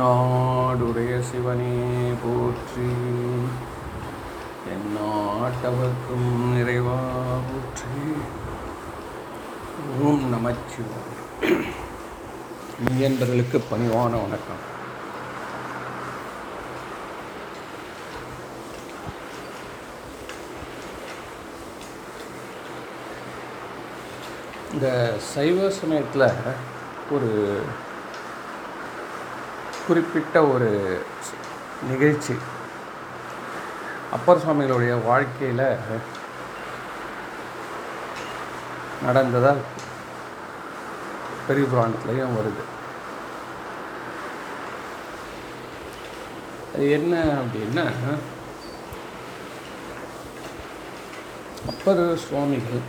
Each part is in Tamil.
நாடுடைய சிவனே போற்றி. எந்நாட்டவர்க்கும் நிறைவா போற்றி. ஓம் நமச்சிவாய் மெய்யன்பர்களுக்கு பணிவான வணக்கம். இந்த சைவ சமயத்தில் ஒரு குறிப்பிட்ட ஒரு நிகழ்ச்சி. அப்பர் சுவாமிகளுடைய வாழ்க்கையில் நடந்ததால் பெரிய புராணத்துலேயும் வருது. அது என்ன அப்படின்னா அப்பர் சுவாமிகள்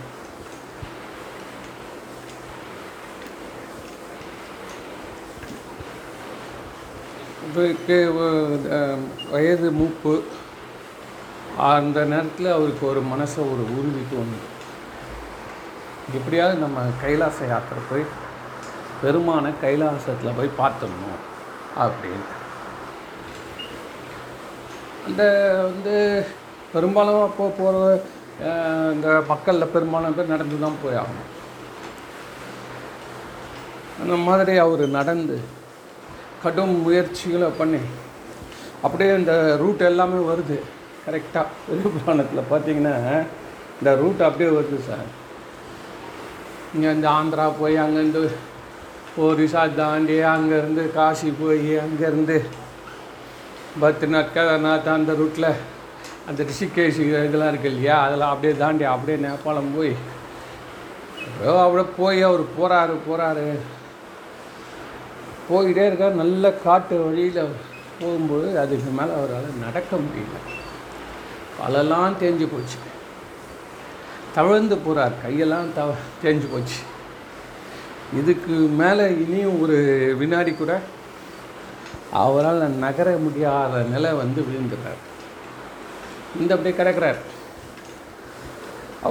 வயது மூப்பு. அந்த நேரத்தில் அவருக்கு ஒரு மனசை ஒரு உறுதி தோணுது. எப்படியாவது நம்ம கைலாச யாத்திரை போய் பெருமான கைலாசத்தில் போய் பார்த்துடணும் அப்படின்னு. அந்த வந்து பெரும்பாலும் அப்போ போகிற இந்த மக்களில் பெரும்பாலும் பேர் நடந்து தான் போய் ஆகணும். அந்த மாதிரி அவர் நடந்து கடும் முயற்சிகளை பண்ணி. அப்படியே இந்த ரூட் எல்லாமே வருது. கரெக்டாக பெரிய புராணத்தில் பார்த்தீங்கன்னா இந்த ரூட் அப்படியே வருது சார் இங்கே இந்த ஆந்திரா போய் அங்கேருந்து ஒரிசா தாண்டி அங்கேருந்து காசி போய் அங்கேருந்து பத்ரிநாத் கேதார்நாத் அந்த ரூட்டில் அந்த ரிஷிகேஷ் இதெல்லாம் இருக்கு இல்லையா? அதெல்லாம் அப்படியே தாண்டி அப்படியே நேபாளம் போய் அப்படியே போய் அவர் போகிறாரு போகிறாரு போயிட்டே இருக்கார். நல்ல காட்டு வழியில் போகும்போது அதுக்கு மேலே அவரால் நடக்க முடியல. காலெல்லாம் தேஞ்சு போச்சு. தவழ்ந்து போகிறார் கையெல்லாம் தவ தேஞ்சு போச்சு. இதுக்கு மேலே இனியும் ஒரு வினாடி கூட அவரால் நகர முடியாத நிலை வந்து விழுந்துடுறார். இந்த அப்படியே கிடக்கிறார்.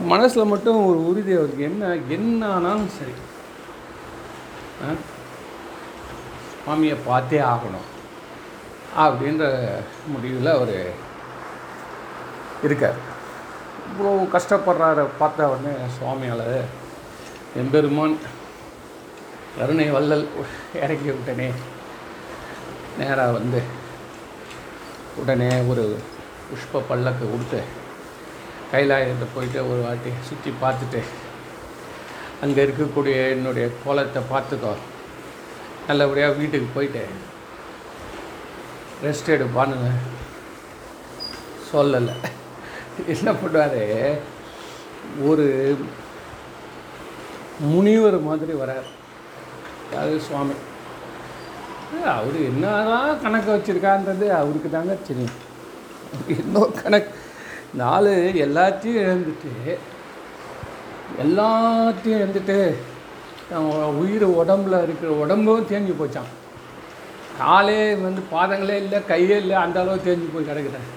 மனசில் மட்டும் ஒரு உறுதி அவருக்கு. என்ன என்ன ஆனாலும் சரி. ஆ? பார்த்தே ஆகணும் அப்படின்ற முடிவில் அவர் இருக்கார் இவ்வளோ கஷ்டப்படுறார பார்த்த உடனே சுவாமியால் எம்பெருமான் கருணை வள்ளல் இறக்கி விட்டனே நேராக வந்து உடனே ஒரு புஷ்ப பல்லக்கு கொடுத்து கைலாயத்தை போயிட்டு ஒரு வாட்டி சுற்றி பார்த்துட்டு அங்கே இருக்கக்கூடிய என்னுடைய கோலத்தை பார்த்துக்கோ நல்லபடியாக வீட்டுக்கு போயிட்டு ரெஸ்ட் எடுப்பான்னு சொல்லலை. என்ன பண்ணுவார்? ஒரு முனிவர் மாதிரி வரார். அதாவது சுவாமி. அவர் என்னதான் கணக்கு வச்சுருக்கான்றது அவருக்கு தாங்க தெரியும். என்ன கணக்கு. நாலு எல்லாத்தையும் இழந்துட்டு எல்லாத்தையும் இழந்துட்டு உயிர் உடம்புல இருக்கிற உடம்பும் தேஞ்சு போச்சான் காலே வந்து பாதங்களே இல்லை கையே இல்லை அந்த அளவு தேஞ்சு போய் கிடக்குறாரு.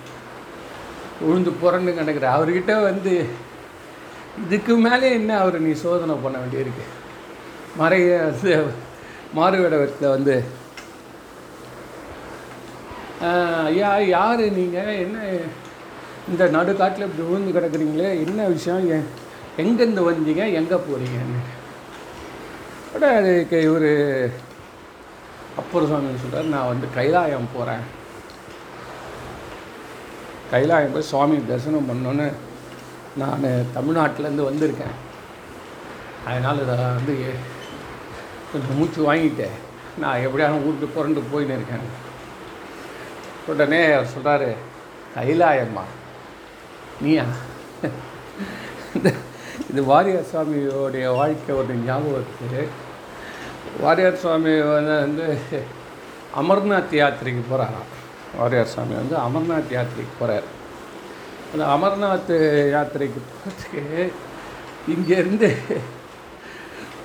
உழுந்து புரண்டு கிடக்குற அவர்கிட்ட வந்து இதுக்கு மேலே என்ன அவர் நீ சோதனை பண்ண வேண்டியிருக்கு? மறைய மாறுவேடத்தில் வந்து ஐயா யார் நீங்கள் என்ன இந்த நடுக்காட்டில் இப்படி விழுந்து கிடக்குறீங்களே? என்ன விஷயம்? எங்கேருந்து வந்தீங்க? எங்கே போகிறீங்கன்னு உடனே அதுக்கு இவர் அப்பர் சுவாமி சொல்கிறார் நான் வந்து கைலாயம் போகிறேன் கைலாயம் போய் சுவாமி தரிசனம் பண்ணோன்னு நான் தமிழ்நாட்டிலேருந்து வந்திருக்கேன். அதனால் இதை வந்து கொஞ்சம் மூச்சு வாங்கிட்டேன் நான் எப்படியான ஊருக்கு புரண்டு போயின்னு இருக்கேன். உடனே அவர் சொல்கிறாரு கைலாயம்மா நீயா? இந்த இது வாரியார் சுவாமியோடைய வாழ்க்கை ஒரு ஞாபகம் வாரியார் சுவாமி வந்து அமர்நாத் யாத்திரைக்கு போகிறாராம் வாரியார் சுவாமி வந்து அமர்நாத் யாத்திரைக்கு போகிறார் அந்த அமர்நாத் யாத்திரைக்கு போகிறதுக்கு இங்கேருந்து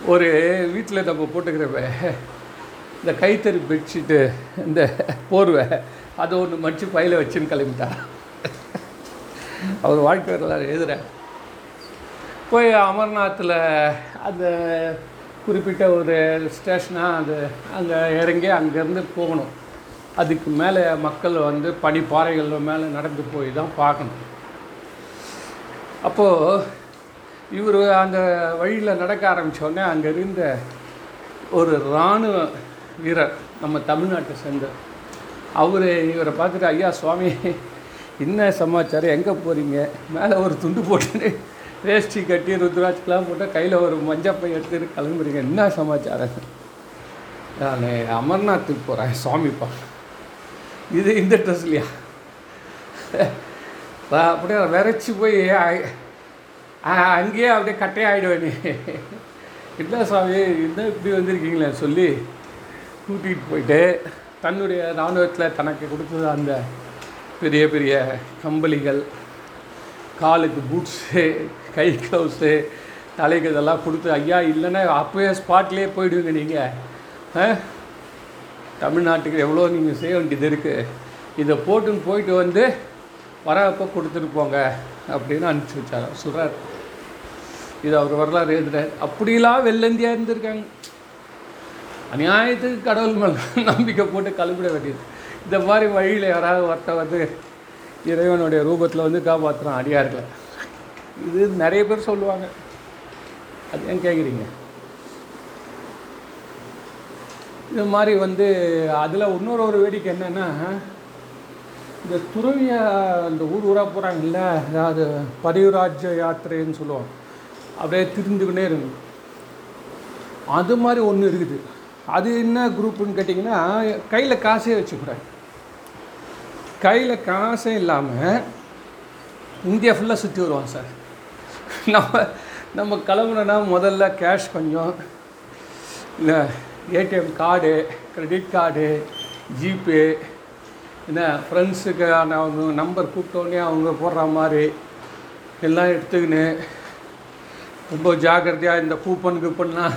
ஒரு வீட்டில் நம்ம போட்டுக்கிறப்ப இந்த கைத்தறி பெட்ஷீட்டு இந்த போர்வை அதை ஒன்று மடித்து பையில வச்சுன்னு கிளம்பிட்டார் அவர் வாழ்க்கை வரலாறு எழுதுகிறேன் போய் அமர்நாத்தில் அந்த குறிப்பிட்ட ஒரு ஸ்டேஷனாக அது அங்கே இறங்கி அங்கேருந்து போகணும். அதுக்கு மேலே மக்கள் வந்து பனிப்பாறைகள் மேலே நடந்து போய் தான் பார்க்கணும். அப்போது இவர் அந்த வழியில் நடக்க ஆரம்பித்தோடனே அங்கே இருந்த ஒரு இராணுவ வீரர் நம்ம தமிழ்நாட்டை சேர்ந்த அவர் இவரை பார்த்துட்டு ஐயா சுவாமி என்ன சமாச்சாரம்? எங்கே போகிறீங்க மேலே ஒரு துண்டு போட்டுன்னு வேஷ்டி கட்டி ருத்ராட்சிக்கெலாம் போட்டால் கையில் ஒரு மஞ்சப்பை எடுத்துட்டு கிளம்புறீங்க. என்ன சமாச்சாரம்? நான் அமர்நாத்துக்கு போகிறேன் சுவாமிப்பா இது இந்த ட்ரெஸ்லையா அப்படியே விரைச்சி போய் அங்கேயே அப்படியே கட்டையாகிடுவேனே என்ன சுவாமி என்ன இப்படி வந்திருக்கீங்களே சொல்லி கூட்டிகிட்டு போயிட்டு தன்னுடைய இராணுவத்தில் தனக்கு கொடுத்தது அந்த பெரிய பெரிய கம்பளிகள் காலுக்கு பூட்ஸு கை க்ளவுஸு தலைக்கு இதெல்லாம் கொடுத்து ஐயா இல்லைன்னா அப்போயே ஸ்பாட்லேயே போயிடுவீங்க நீங்கள் தமிழ்நாட்டுக்கு எவ்வளோ நீங்கள் செய்ய வேண்டியது இருக்குது இதை போட்டுன்னு போயிட்டு வந்து வரப்போ கொடுத்துட்டு போங்க அப்படின்னு அனுப்பிச்சி வச்சார். சொல்கிறார் இது அவர் வரலாறு எழுதுறார். அப்படிலாம் வெள்ளந்தியா இருந்திருக்காங்க. அநியாயத்துக்கு கடவுள் மேலே நம்பிக்கை போட்டு கழுவிட வேண்டியது. இந்த மாதிரி வழியில் யாராவது ஒருத்த வந்து இறைவனுடைய ரூபத்தில் வந்து காப்பாற்றுறான் அடியார்களை. இது நிறைய பேர் சொல்லுவாங்க. அது ஏன் கேட்குறீங்க இது மாதிரி வந்து அதில் இன்னொரு ஒரு வேடிக்கை என்னென்னா இந்த துறவிய அந்த ஊர் ஊராக போகிறாங்கல்ல அதாவது பரிவராஜ்ய யாத்திரைன்னு சொல்லுவாங்க. அப்படியே திருந்துக்கினே இருக்கும் அது மாதிரி ஒன்று இருக்குது. அது என்ன குரூப்புன்னு கேட்டிங்கன்னா கையில் காசே வச்சுக்கூடாது கையில் காசே இல்லாமல் இந்தியா ஃபுல்லாக சுற்றி வருவான் சார். நம்ம நம்ம கிளம்புனோன்னா முதல்ல கேஷ் கொஞ்சம் இல்லை ATM card credit card GPay என்ன ஃப்ரெண்ட்ஸுக்கான அவங்க நம்பர் கூப்பிட்டோடனே அவங்க போடுற மாதிரி எல்லாம் எடுத்துக்கின்னு ரொம்ப ஜாக்கிரதையாக இந்த கூப்பன் கூப்பன்லாம்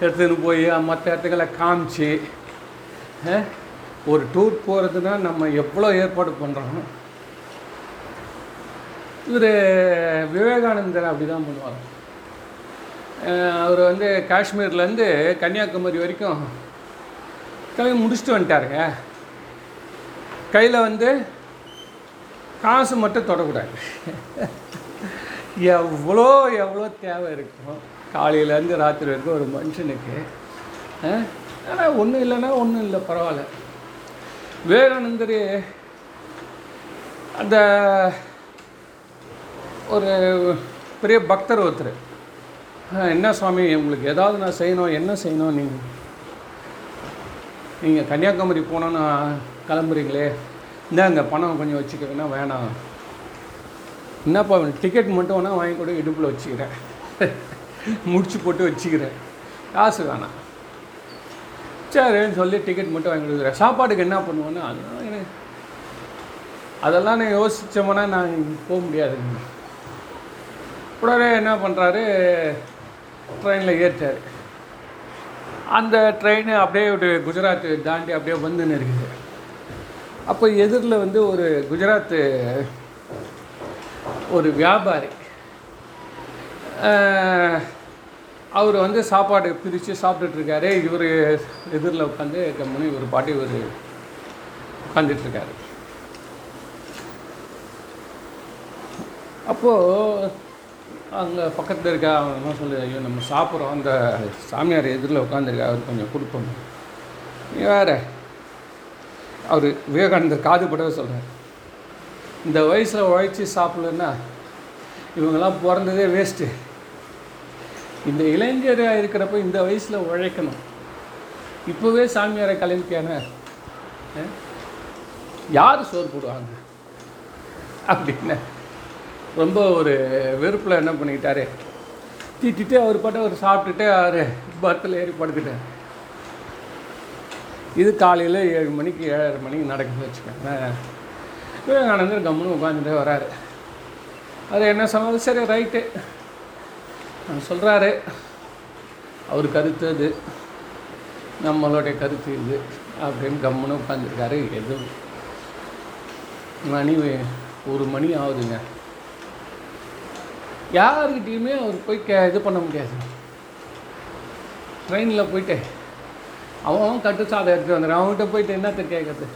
எடுத்துன்னு போய் மற்ற இடத்துக்களை காமிச்சு ஒரு டூர் போகிறதுனா நம்ம எவ்வளோ ஏற்பாடு பண்ணுறோம் இவர் விவேகானந்தர் அப்படி தான் பண்ணுவார் அவர் வந்து காஷ்மீர்லேருந்து கன்னியாகுமரி வரைக்கும் கிளம்பி முடிச்சுட்டு வந்துட்டாருங்க. கையில் வந்து காசு மட்டும் தொடக்கூடாது. எவ்வளோ எவ்வளோ தேவை இருக்கும். காலையிலேருந்து ராத்திரி வரைக்கும் ஒரு மனுஷனுக்கு. ஆனால் ஒன்றும் இல்லைன்னா ஒன்றும் இல்லை பரவாயில்ல. விவேகானந்தர் அந்த ஒரு பெரிய பக்தர் ஒருத்தர். என்ன சுவாமி உங்களுக்கு ஏதாவது நான் செய்யணும் என்ன செய்யணும் நீங்கள் நீங்கள் கன்னியாகுமரி போனோன்னு கிளம்புறீங்களே. இந்தாங்க பணம் கொஞ்சம் வச்சுக்கோங்கன்னா வேணாம். என்னப்பா டிக்கெட் மட்டும் வேணால் வாங்கி கூட இடுப்பில் வச்சுக்கிறேன். முடிச்சு போட்டு வச்சுக்கிறேன். காசு வேணாம். சரின்னு சொல்லி டிக்கெட் மட்டும் வாங்கி கொடுக்குறேன் சாப்பாட்டுக்கு என்ன பண்ணுவோன்னு அதெல்லாம் எனக்கு அதெல்லாம் நான் யோசித்தோம்னா நான் போக முடியாதுங்க உடனே என்ன பண்ணுறாரு ட்ரெயினில் ஏற்றார் அந்த ட்ரெயின் அப்படியே ஒரு குஜராத் தாண்டி அப்படியே வந்துன்னு இருக்குது அப்போ எதிரில் வந்து ஒரு குஜராத்து ஒரு வியாபாரி அவர் வந்து சாப்பாடு பிரித்து சாப்பிட்டுட்ருக்காரு. இவர் எதிரில் உட்காந்து கம்முனு இவர் பாட்டி இவர் உட்காந்துட்ருக்காரு. அப்போது அங்கே பக்கத்தில் இருக்க அவன் என்ன சொல்லு ஐயோ நம்ம சாப்பிட்றோம். அந்த சாமியார் எதிரில் உட்காந்துருக்கா அவர் கொஞ்சம் கொடுப்போம். நீ அவர் விவேகானந்தர் காதுபடவே சொல்கிறார் இந்த வயசில் உழைச்சி சாப்பிடலன்னா இவங்கெல்லாம் பிறந்ததே வேஸ்ட்டு இந்த இளைஞராக இருக்கிறப்ப இந்த வயசில் உழைக்கணும். இப்போவே சாமியாரை கலைஞான யார் சோறு போடுவாங்க? அப்படின்னு ரொம்ப ஒரு வெறுப்பில் என்ன பண்ணிக்கிட்டாரு? திட்டிட்டு அவர் பாட்டு அவர் சாப்பிட்டுட்டு அவர் பர்த்தில் ஏறி படுத்துட்டார். இது காலையில் ஏழு மணிக்கு ஏழரை மணிக்கு நடக்குது வச்சுக்கோங்களேன். விவேகானந்தர் கம்முன்னு உட்காந்துட்டே வராரு. அது என்ன சொன்னாலும் சரி ரைட்டு. சொல்கிறாரு அவர் கருத்து அது நம்மளுடைய கருத்து இது அப்படின்னு கம்முன்னு உட்காந்துருக்காரு எது? மணி ஒரு மணி ஆகுதுங்க. யாருக்கிட்டேயுமே அவர் போய் கே இது பண்ண முடியாது. ட்ரெயினில் போயிட்டு அவன் அவன் கட்டு சாதம் எடுத்துட்டு வந்துடுறான். அவன்கிட்ட போயிட்டு என்னத்தை கேட்குறது?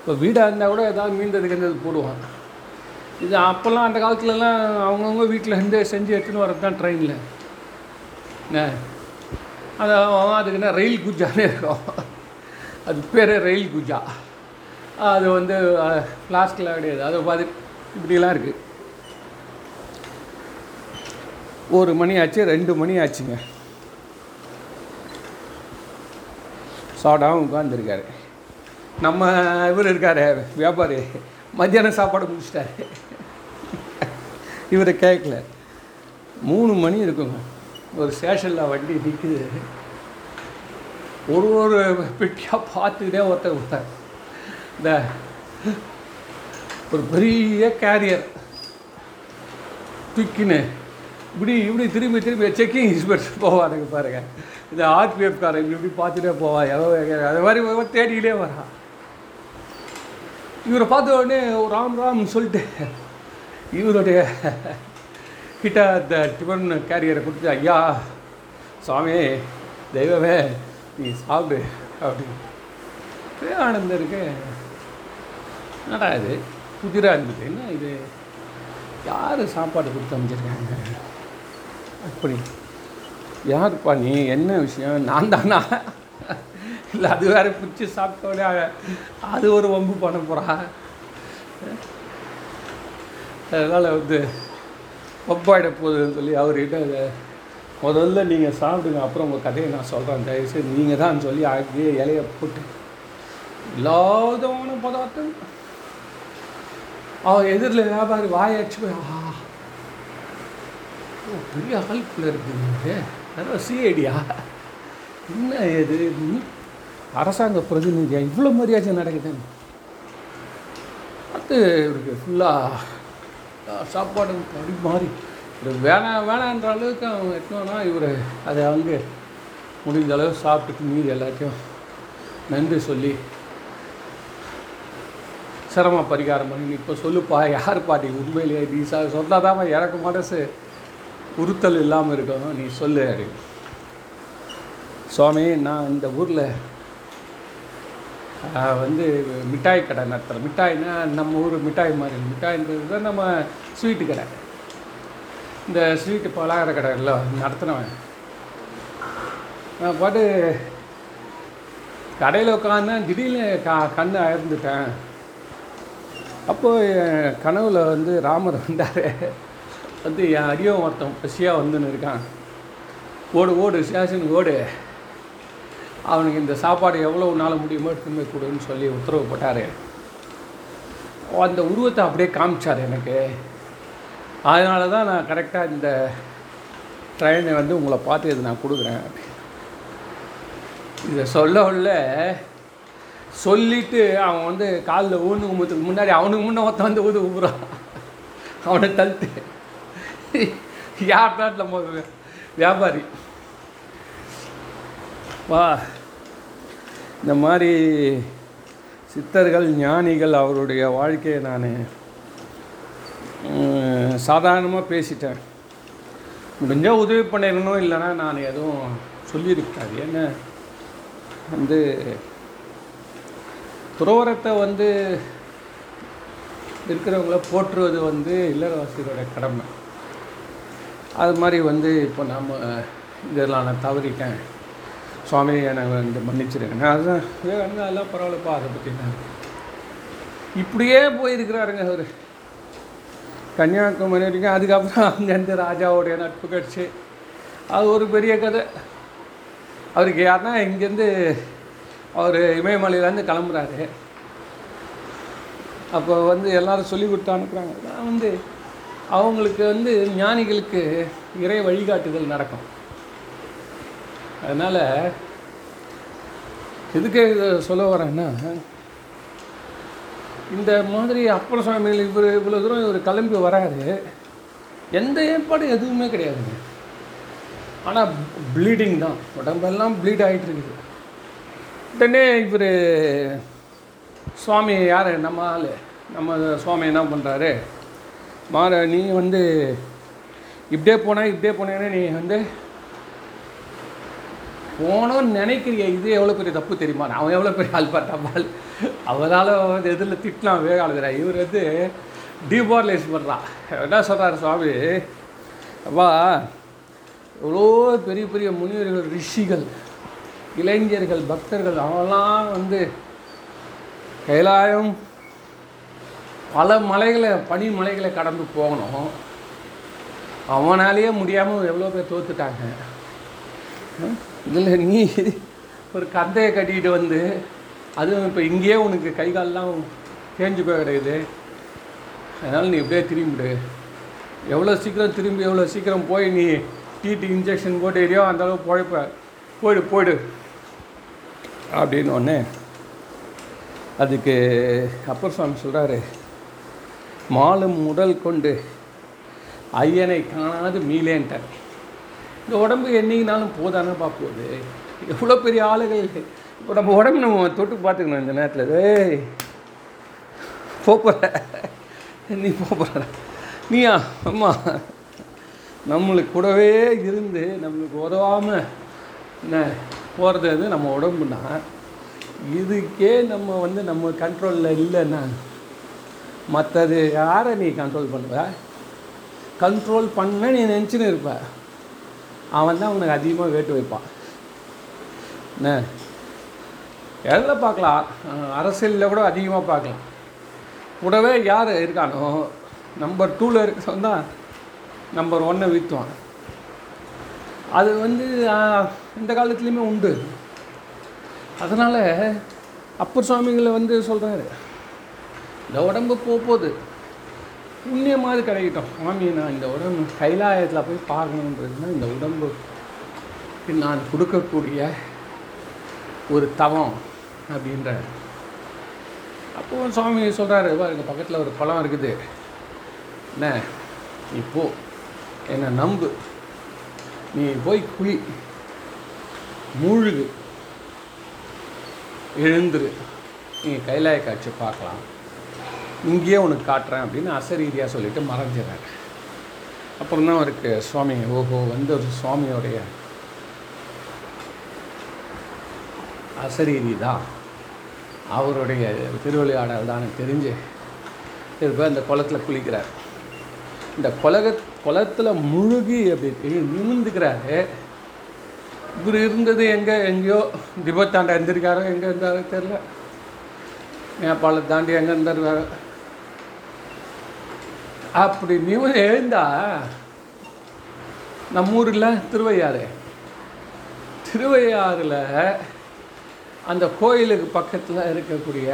இப்போ வீடாக இருந்தால் கூட ஏதாவது மீந்தது கிந்தது போடுவான். இது அப்போல்லாம் அந்த காலத்துலலாம் அவங்கவுங்க வீட்டில் இருந்து செஞ்சு எடுத்துன்னு வரது தான் ட்ரெயினில். என்ன? அது அவன் அதுக்கு என்ன? ரயில் குஜானே இருக்கும். அது பேர் ரயில் குஜா. அது வந்து பிளாஸ்டிக்லாம் கிடையாது. அது பார்த்து இப்படிலாம் இருக்குது ஒரு மணி ஆச்சு ரெண்டு மணி ஆச்சுங்க. சாடாவும் உட்காந்துருக்காரு நம்ம இவர் இருக்காரு வியாபாரி. மத்தியானம் சாப்பாடு முடிச்சிட்டாரு. இவரை கேட்கல மூணு மணி இருக்குங்க. ஒரு ஸ்டேஷனில் வண்டி நிற்குது ஒரு ஒரு பெட்டியாக பார்த்துக்கிட்டே ஒருத்தர் ஒருத்தர். இந்த ஒரு பெரிய கேரியர் தூக்கின்னு இப்படி இப்படி திரும்பி திரும்பி செக்கிங் இன்ஸ்பெக்டர் போவாருங்க பாருங்க. இந்த ஆர்பிஎஃப் காரை இப்படி இப்படி பார்த்துட்டே போவா ஏதோ அது மாதிரி தேடிக்கிட்டே வரான் இவரை பார்த்த உடனே ராம் ராம்னு சொல்லிட்டு இவருடைய கிட்ட அந்த டிஃபன் கேரியரை கொடுத்து ஐயா சுவாமி தெய்வமே நீ சாப்பிடு அப்படின்னு. ஆனந்தம் இருக்கு. என்னடா இது? புதிராக இருந்தது. என்ன இது? யார் சாப்பாடு கொடுத்து அமைச்சிருக்காங்க அப்படி. யாருப்பா நீ? என்ன விஷயம்? நான் தானா? இல்லை அது வேறு பிடிச்சி சாப்பிட்டோடனே அது ஒரு வம்பு பண்ண போகிறா அதனால் வந்து ஒப்பாயிட போகுதுன்னு சொல்லி அவர்கிட்ட அதை முதல்ல நீங்கள் சாப்பிடுங்க அப்புறம் உங்கள் கதையை நான் சொல்கிறேன் தயவுசெய்து நீங்கள் தான் சொல்லி அப்படியே இலையை போட்டு. இல்லாதவன பதார்த்தம். அவன் எதிரில் வியாபாரி வாயாச்சு போய் ஆ பெரிய ஆளுக்குள்ளே இருக்குங்க சிஐடியா என்ன இது? அரசாங்க பிரதிநிதியா? இவ்வளோ மரியாதை நடக்குதுன்னு. அது இவருக்கு ஃபுல்லாக சாப்பாடு அப்படி மாறி. இது வேணாம் வேணான்ற அளவுக்கு அவன் எத்தனோன்னா இவர் அதை வந்து முடிஞ்ச அளவு சாப்பிட்டுட்டு மீறி எல்லாத்தையும் நன்றி சொல்லி சிரம பரிகாரம் பண்ணி இப்போ சொல்லுப்பா யார் பாட்டி? உண்மையிலேயே நீ சா சொன்னால் தான் எனக்கு மனசு உறுத்தல் இல்லாமல் இருக்கணும். நீ சொல்லு அப்படின்னு சுவாமி நான் இந்த ஊரில் வந்து மிட்டாய் கடை நடத்துகிறேன் மிட்டாய்னா நம்ம ஊர் மிட்டாய் மாதிரி. மிட்டாயின்றது தான் நம்ம ஸ்வீட்டு கடை. இந்த ஸ்வீட்டு பலகார கடை இல்லை நடத்துனவன். நான் பாட்டு கடையில் உட்காந்தேன் திடீர்னு க கண்ணு அயர்ந்துட்டேன். அப்போது என் கனவில் வந்து ராமர் வந்தார். வந்து என் அடியும் ஒருத்தன் பசியாக வந்துன்னு இருக்கான். ஓடு ஓடு ஸ்டேஷனுக்கு ஓடு. அவனுக்கு இந்த சாப்பாடு எவ்வளோ நாள் முடியுமோ எடுத்துமே கொடுன்னு சொல்லி உத்தரவு போட்டார். அந்த உருவத்தை அப்படியே காமிச்சார் எனக்கு. அதனால தான் நான் கரெக்டாக இந்த ட்ரெயினை வந்து உங்களை பார்த்து இது நான் கொடுக்குறேன் இதை சொல்ல உள்ள சொல்லிட்டு அவன் வந்து காலில் ஊனு கும்பத்துக்கு முன்னாடி அவனுக்கு முன்னே ஒருத்தன் வந்து ஊது ஊறான் அவனை தள்ளிட்டு. யார் நாட்டில் வியாபாரி. வா. இந்த மாதிரி சித்தர்கள் ஞானிகள் அவருடைய வாழ்க்கையை நான் சாதாரணமாக பேசிட்டேன். முடிஞ்சால் உதவி பண்ணிடணும் இல்லைன்னா நான் எதுவும் சொல்லியிருக்காது. ஏன்னா வந்து துறவரத்தை வந்து இருக்கிறவங்கள போற்றுவது வந்து இல்லறவாசிகளோட கடமை. அது மாதிரி வந்து இப்போ நம்ம இதெல்லாம் நான் தவறிட்டேன். சுவாமி என்னை வந்து மன்னிச்சிருங்க. அதுதான் விவேகானந்தா எல்லாம் பரவாயில்லப்பா அதை பற்றி நான் இப்படியே போயிருக்கிறாருங்க அவர். கன்னியாகுமரி வரைக்கும் அதுக்கப்புறம் அங்கேருந்து ராஜாவுடைய நட்பு கட்சி. அது ஒரு பெரிய கதை. அவருக்கு யாருன்னா இங்கேருந்து அவர் இமயமலையிலேருந்து கிளம்புறாரு. அப்போ வந்து எல்லாரும் சொல்லி கொடுத்து அனுப்புகிறாங்க நான் வந்து அவங்களுக்கு வந்து ஞானிகளுக்கு இறை வழிகாட்டுதல் நடக்கும். அதனால் எதுக்கு இதை சொல்ல வரேன்னா இந்த மாதிரி அப்பள சுவாமிகள் இவர் இவ்வளோ தூரம் இவர் கிளம்பி வராரு. எந்த ஏற்பாடும் எதுவுமே கிடையாதுங்க. ஆனால் ப்ளீடிங் தான். உடம்பெல்லாம் ப்ளீட் ஆகிட்டு இருக்குது உடனே இவர் சுவாமி யார்? நம்ம ஆள். நம்ம சுவாமி என்ன பண்ணுறாரு மாற நீ வந்து இப்படியே போனால் இப்படியே போனேன்னா நீ வந்து போனோன்னு நினைக்கிறிய இது எவ்வளோ பெரிய தப்பு தெரியுமா? அவன் எவ்வளோ பெரிய ஆள் பார்த்தாமல் அவனால் வந்து எதில் திட்டலாம் விவேகானந்தரா? இவர் வந்து டீபாரலைஸ் பண்ணுறான் என்ன சொல்கிறார் சுவாமி? அப்பா எவ்வளோ பெரிய பெரிய முனிவர்கள் ரிஷிகள் இளைஞர்கள் பக்தர்கள் அவெல்லாம் வந்து கைலாயம் பல மலைகளை பனி மலைகளை கடந்து போகணும். அவனாலேயே முடியாமல் எவ்வளோ பேர் தோத்துட்டாங்க. இதில் நீ ஒரு கந்தையை கட்டிக்கிட்டு வந்து அதுவும் இப்போ இங்கேயே உனக்கு கை கால்லாம் தேஞ்சு போய் கிடைக்குது. அதனால் நீ இப்படியே திரும்பிடு எவ்வளோ சீக்கிரம் திரும்பி எவ்வளோ சீக்கிரம் போய் நீ டிடி இன்ஜெக்ஷன் போட்டு எரியோ அந்த அளவு போயிடு போயிடு. அப்படின்னு ஒன்று அதுக்கு அப்பர் சுவாமி சொல்கிறாரு மாலும் உடல் கொண்டு ஐயனை காணாது மீளேன்ட்டார். இந்த உடம்பு என்னைக்குனாலும் போதானப்பா போகுது எவ்வளோ பெரிய ஆளுகள். இப்போ நம்ம உடம்பு நம்ம தொட்டு பார்த்துக்கணும் இந்த நேரத்தில். ஏய் போகிற நீ போகிற நீயா அம்மா. நம்மளுக்கு கூடவே இருந்து நம்மளுக்கு உதவாமல் என்ன போகிறது வந்து நம்ம உடம்புனா இதுக்கே நம்ம வந்து நம்ம கண்ட்ரோலில் இல்லைன்னா மற்றது யாரை நீ கண்ட்ரோல் பண்ணுவ? கண்ட்ரோல் பண்ண நீ நினச்சின்னு இருப்ப. அவன் தான் உனக்கு அதிகமாக வேட்டு வைப்பான். என்ன? எதில் பார்க்கலாம். அரசியலில் கூட அதிகமாக பார்க்கலாம். கூடவே யார் இருக்கானோ நம்பர் டூவில் இருக்கவன் தான் நம்பர் ஒன்னை வீழ்த்துவான். அது வந்து இந்த காலத்துலேயுமே உண்டு. அதனால் அப்பர் சுவாமிகளை வந்து சொல்கிறாரு இந்த உடம்பு போக போகுது. புண்ணியமாவது கிடைக்கட்டும். சுவாமி நான் இந்த உடம்பு கைலாயத்தில் போய் பார்க்கணுன்றதுனா இந்த உடம்பு. நான் கொடுக்கக்கூடிய ஒரு தவம் அப்படின்ற. அப்போது சுவாமி சொல்கிறாரு பாருங்க பக்கத்தில் ஒரு பழம் இருக்குது. என்ன? நீ போ. என்னை நம்பு. நீ போய் குழி மூழ்கு. எழுந்துரு. நீ கைலாய காட்சி பார்க்கலாம். இங்கேயே உனக்கு காட்டுறேன் அப்படின்னு அசரீதியாக சொல்லிவிட்டு மறைஞ்சிடறாரு. அப்புறம் தான் அவருக்கு சுவாமி ஓஹோ வந்து ஒரு சுவாமியோடைய அசரீதி தான். அவருடைய திருவிளையாடல் தான் தெரிஞ்சு. திருப்ப அந்த குளத்தில் குளிக்கிறார். இந்த குலக குளத்தில் முழுகி அப்படி நிமிந்துக்கிறாரு இவர் இருந்தது எங்கே எங்கேயோ திபத்தாண்டா இருந்திருக்காரோ எங்கே இருந்தாரோ தெரில நேபாளை தாண்டி எங்கே இருந்தார்? அப்படி நிமிர்ந்து எழுந்தா நம்ம ஊரில் திருவையாறு. திருவையாறில் அந்த கோயிலுக்கு பக்கத்தில் இருக்கக்கூடிய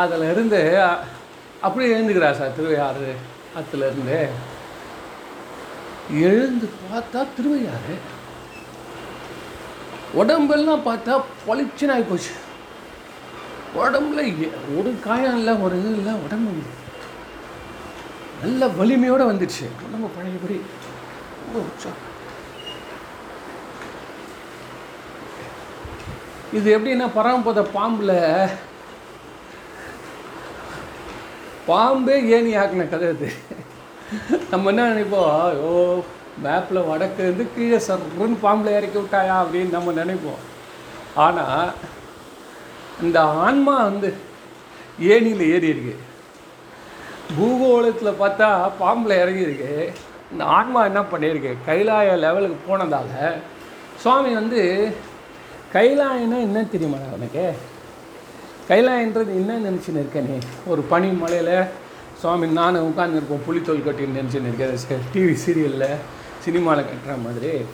அதில் இருந்து அப்படியே எழுந்துக்கிறார் சார் திருவையாறு அதுலேருந்து எழுந்து பார்த்தா திருவையாறு. உடம்பெல்லாம் பார்த்தா பளிச்சுன்னு ஆகி போச்சு உடம்புல ஒரு காயம் இல்லை ஒரு இது இல்லை உடம்பு நல்ல வலிமையோடு வந்துடுச்சு உடம்பு பழையபடி. ரொம்ப உற்சாகம். இது எப்படின்னா பரமபத பாம்பில் பாம்பே ஏணி ஆக்கின கதை இது நம்ம என்ன நினைப்போம்? ஓ மேப்பில் வடக்கு இருந்து கீழே சர்ன்னு பாம்பில் இறக்கி விட்டாயா அப்படின்னு நம்ம நினைப்போம். ஆனால் இந்த ஆன்மா வந்து ஏணியில் ஏறி இருக்குது பூகோளத்தில் பார்த்தா பாம்பில் இறங்கியிருக்கு. இந்த ஆன்மா என்ன பண்ணியிருக்கு? கைலாய லெவலுக்கு போனதால் சுவாமி வந்து கைலாயன்னா என்ன தெரியுமா உனக்கு? கைலாயன்றது என்ன நினச்சின்னு இருக்கேனே நீ? ஒரு பனி மலையில் சுவாமி நானும் உட்காந்துருப்போம் புளித்தோல் கட்டின்னு நினச்சின்னு இருக்கேன் டிவி சீரியலில் சினிமாவில் கட்டுற மாதிரி.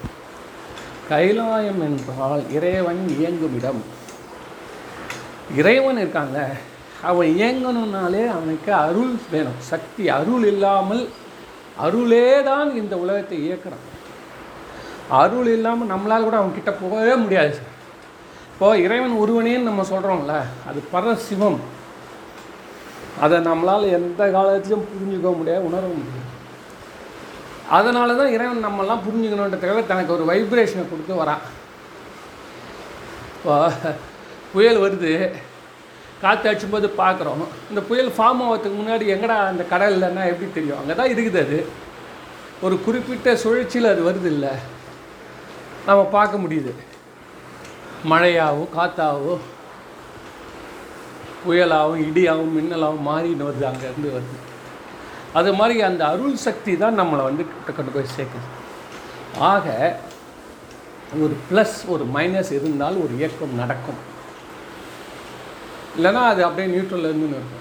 கைலாயம் என்றால் இறைவன் இயங்கும் இடம் இறைவன் இருக்காங்க அவன் இயங்கணும்னாலே அவனுக்கு அருள் வேணும். சக்தி அருள் இல்லாமல் அருளே தான் இந்த உலகத்தை இயக்கிறான். அருள் இல்லாமல் நம்மளால் கூட அவன் கிட்ட போகவே முடியாது சார். இப்போது இறைவன் ஒருவனேன்னு நம்ம சொல்கிறோம்ல அது பரசிவம். அதை நம்மளால் எந்த காலத்திலும் புரிஞ்சுக்க முடியாது உணர முடியாது. அதனால தான் இறைவன் நம்மெல்லாம் புரிஞ்சுக்கணுன்றதுக்காக தனக்கு ஒரு வைப்ரேஷனை கொடுத்து வரான். இப்போ புயல் வருது. காற்று அடிச்சும்போது பார்க்குறோம். இந்த புயல் ஃபார்ம் ஆகிறதுக்கு முன்னாடி எங்கடா அந்த கடல்லன்னா எப்படி தெரியும்? அங்கே தான் இருக்குது அது. ஒரு குறிப்பிட்ட சுழற்சியில் அது வருது இல்லை நம்ம பார்க்க முடியுது. மழையாகவும் காற்றாகவும் புயலாகவும் இடியாகவும் மின்னலாகவும் மாறின்னு வருது அங்கேருந்து வருது. அது மாதிரி அந்த அருள் சக்தி தான் நம்மளை வந்து கொண்டு போய் சேர்க்குது. ஆக ஒரு ப்ளஸ் ஒரு மைனஸ் இருந்தால் ஒரு இயக்கம் நடக்கும். இல்லைன்னா அது அப்படியே நியூட்ரல் இருந்துன்னு இருக்கும்